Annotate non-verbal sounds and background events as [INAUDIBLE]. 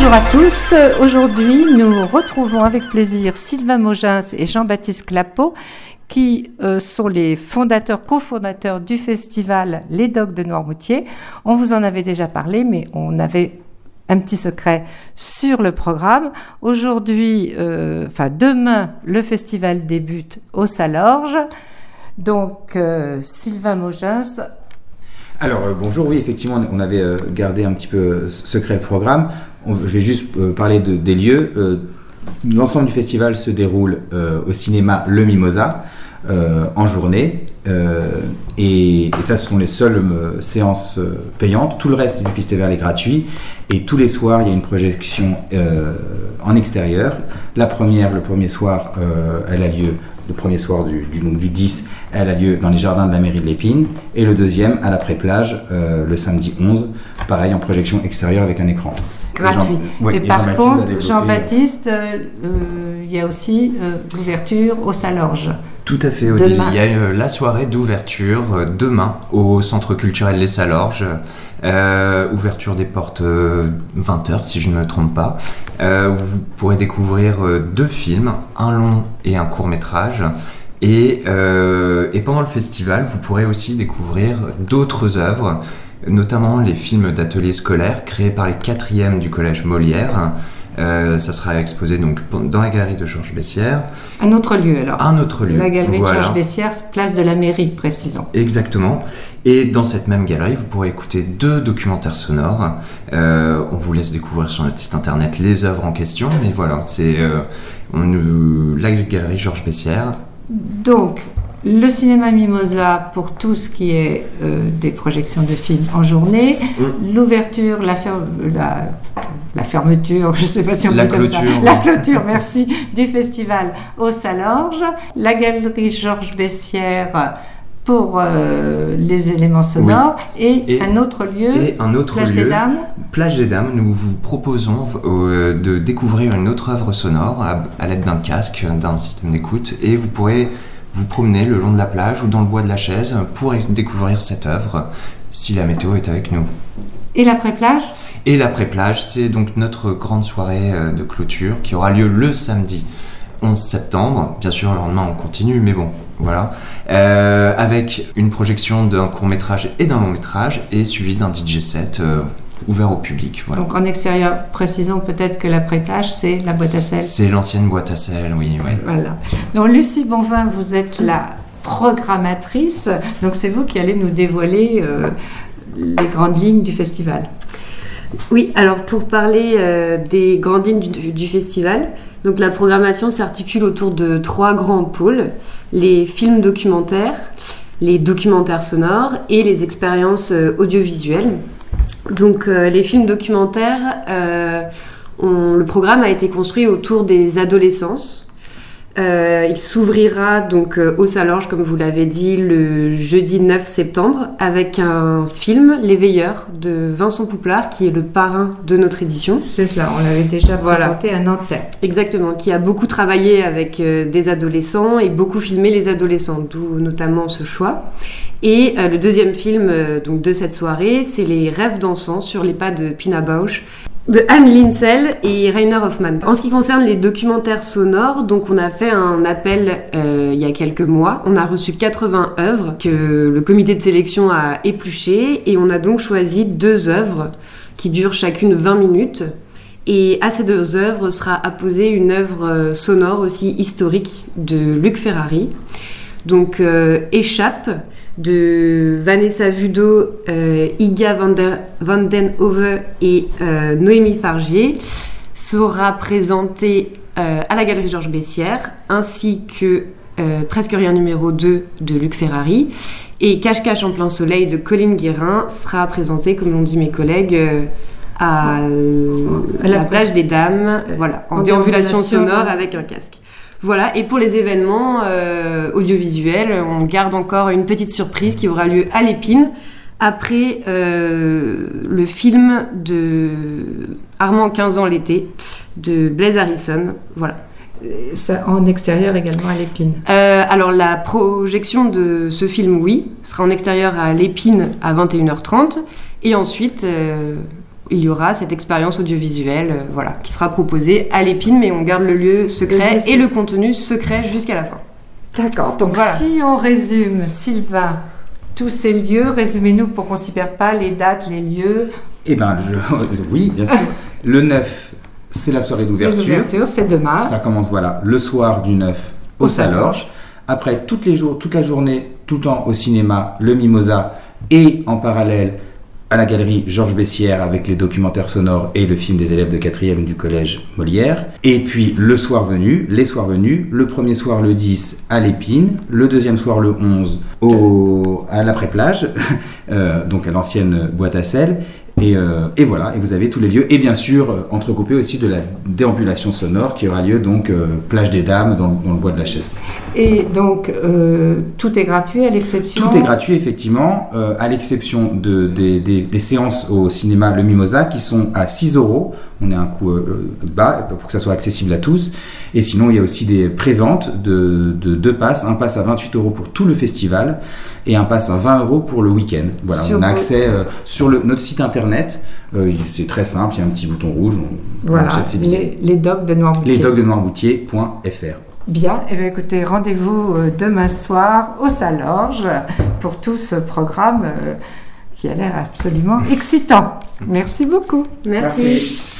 Bonjour à tous. Aujourd'hui, nous retrouvons avec plaisir Sylvain Mogens et Jean-Baptiste Clapeau qui euh, sont les fondateurs, cofondateurs du festival Les Dogs de Noirmoutier. On vous en avait déjà parlé, mais on avait un petit secret sur le programme. Aujourd'hui, euh, enfin demain, le festival débute au Salorge. Donc, euh, Sylvain Mogens. Alors, bonjour, oui, effectivement, on avait gardé un petit peu secret le programme. Je vais juste parler de, des lieux. L'ensemble du festival se déroule au cinéma Le Mimosa. Euh, en journée. Euh, et, ça, ce sont les seules euh, séances payantes. Tout le reste du festival est gratuit. Et tous les soirs, il y a une projection en extérieur. La première, le premier soir, elle a lieu le premier soir du, 10, elle a lieu dans les jardins de la mairie de l'Épine. Et le deuxième, à l'après-plage, le samedi 11, pareil en projection extérieure avec un écran. Gratuit. et, par contre, Jean-Baptiste, il y a aussi l'ouverture au Salorge. Tout à fait, Il y a euh, la soirée d'ouverture euh, demain au Centre culturel Les Salorges. Euh, ouverture des portes 20h si je ne me trompe pas. vous pourrez découvrir deux films, un long et un court métrage. Et, et, pendant le festival, vous pourrez aussi découvrir d'autres œuvres, notamment les films d'ateliers scolaires créés par les quatrièmes du collège Molière. Euh, ça sera exposé donc dans la galerie de Georges Bessières. Un autre lieu alors Un autre lieu. La galerie de Georges Bessières, place de la mairie, précisons. Exactement. Et dans cette même galerie, vous pourrez écouter deux documentaires sonores. Euh, on vous laisse découvrir sur notre site internet les œuvres en question, mais voilà, c'est euh, la galerie Georges Bessières. Donc, le cinéma Mimosa pour tout ce qui est euh, des projections de films en journée, mm. l'ouverture, la, la, fermeture, je ne sais pas si on la dit clôture, comme ça, la clôture, merci, du festival au Salorge, la galerie Georges Bessières pour euh, les éléments sonores. Et, un autre lieu, et un autre Plage lieu, des Dames. Plage des Dames, nous vous proposons euh, de découvrir une autre œuvre sonore à, à l'aide d'un casque, d'un système d'écoute. Et vous pourrez vous promenez le long de la plage ou dans le bois de la chaise pour découvrir cette œuvre si la météo est avec nous. Et l'après-plage? Et l'après-plage, c'est donc notre grande soirée euh, de clôture qui aura lieu le samedi 11 septembre. Bien sûr, le lendemain, on continue, mais bon, voilà. Euh, avec une projection d'un court métrage et d'un long métrage et suivi d'un DJ set. Euh, ouvert au public. Donc en extérieur, précisons peut-être que la pré-plage, c'est la boîte à sel. C'est l'ancienne boîte à sel, oui. Voilà. Donc Lucie Bonvin, vous êtes la programmatrice, donc c'est vous qui allez nous dévoiler euh, les grandes lignes du festival. Oui, alors pour parler euh, des grandes lignes du, festival, donc la programmation s'articule autour de trois grands pôles les films documentaires, les documentaires sonores et les expériences euh, audiovisuelles. Donc euh, les films documentaires, euh, le programme a été construit autour des adolescences. Euh, il s'ouvrira donc au Salorge, comme vous l'avez dit, le jeudi 9 septembre, avec un film, L'éveilleur, de Vincent Pouplard, qui est le parrain de notre édition. C'est cela, on l'avait déjà présenté à Nanterre. Exactement, qui a beaucoup travaillé avec des adolescents et beaucoup filmé les adolescents, d'où notamment ce choix. Et euh, le deuxième film euh, donc de cette soirée, c'est Les rêves dansants sur les pas de Pina Bausch de Anne Linsel et Rainer Hoffman. En ce qui concerne les documentaires sonores, donc on a fait un appel euh, il y a quelques mois. On a reçu 80 œuvres que le comité de sélection a épluchées et on a donc choisi deux œuvres qui durent chacune 20 minutes. Et à ces deux œuvres sera apposée une œuvre sonore aussi historique de Luc Ferrari. Donc Échappe de Vanessa Vudo, euh, Iga van, den Hove et euh, Noémie Fargier sera présenté euh, à la Galerie Georges Bessières, ainsi que Presque rien numéro 2 de Luc Ferrari. Et Cache-Cache en plein soleil de Colline Guérin sera présenté, comme l'ont dit mes collègues, à, la plage des Dames, voilà, en, déambulation sonore avec un casque. Voilà, et pour les événements euh, audiovisuels, on garde encore une petite surprise qui aura lieu à l'Épine après euh, le film de Armand 15 ans l'été de Blaise Harrison. Voilà. Ça, en extérieur également à l'Épine euh, Alors la projection de ce film, oui, sera en extérieur à l'Épine à 21h30 et ensuite il y aura cette expérience audiovisuelle euh, voilà, qui sera proposée à l'épine, mais on garde le lieu secret Le lieu et le contenu secret jusqu'à la fin. D'accord. Donc Voilà. si on résume, Sylvain, tous ces lieux, résumez-nous pour qu'on s'y perde pas, les dates, les lieux. Eh ben, je... [LAUGHS] oui, bien sûr. [LAUGHS] Le 9, c'est la soirée d'ouverture. c'est demain. Ça commence voilà le soir du 9 au, Au Salorge. Après toutes les jours, toute la journée, tout le temps au cinéma, le Mimosa et en parallèle à la galerie Georges Bessières avec les documentaires sonores et le film des élèves de 4e du collège Molière. Et puis le soir venu, les soirs venus, le premier soir le 10 à l'Épine, le deuxième soir le 11 au, à l'après-plage, [LAUGHS] euh, donc à l'ancienne boîte à sel. Et, euh, et voilà, et vous avez tous les lieux. Et bien sûr, euh, entrecoupé aussi de la déambulation sonore qui aura lieu donc euh, plage des Dames dans, dans le bois de la chaise. Et donc, tout est gratuit à l'exception. Tout est gratuit effectivement, à l'exception de, des, des- des séances au cinéma Le Mimosa qui sont à 6 euros. On est à un coût euh, bas pour que ça soit accessible à tous. Et sinon, il y a aussi des préventes de, de deux passes. Un pass à 28 euros pour tout le festival et un pass à 20 euros pour le week-end. Voilà, Sur on a accès euh, sur le, notre site internet. Euh, c'est très simple, il y a un petit bouton rouge. On, on Voilà, achète ses billets. les, les docs de Noirmoutier. Les dogs de Noirmoutier.fr. Bien, et bien écoutez, rendez-vous euh, demain soir au Salorge pour tout ce programme euh, qui a l'air absolument excitant. Merci beaucoup. Merci. Merci.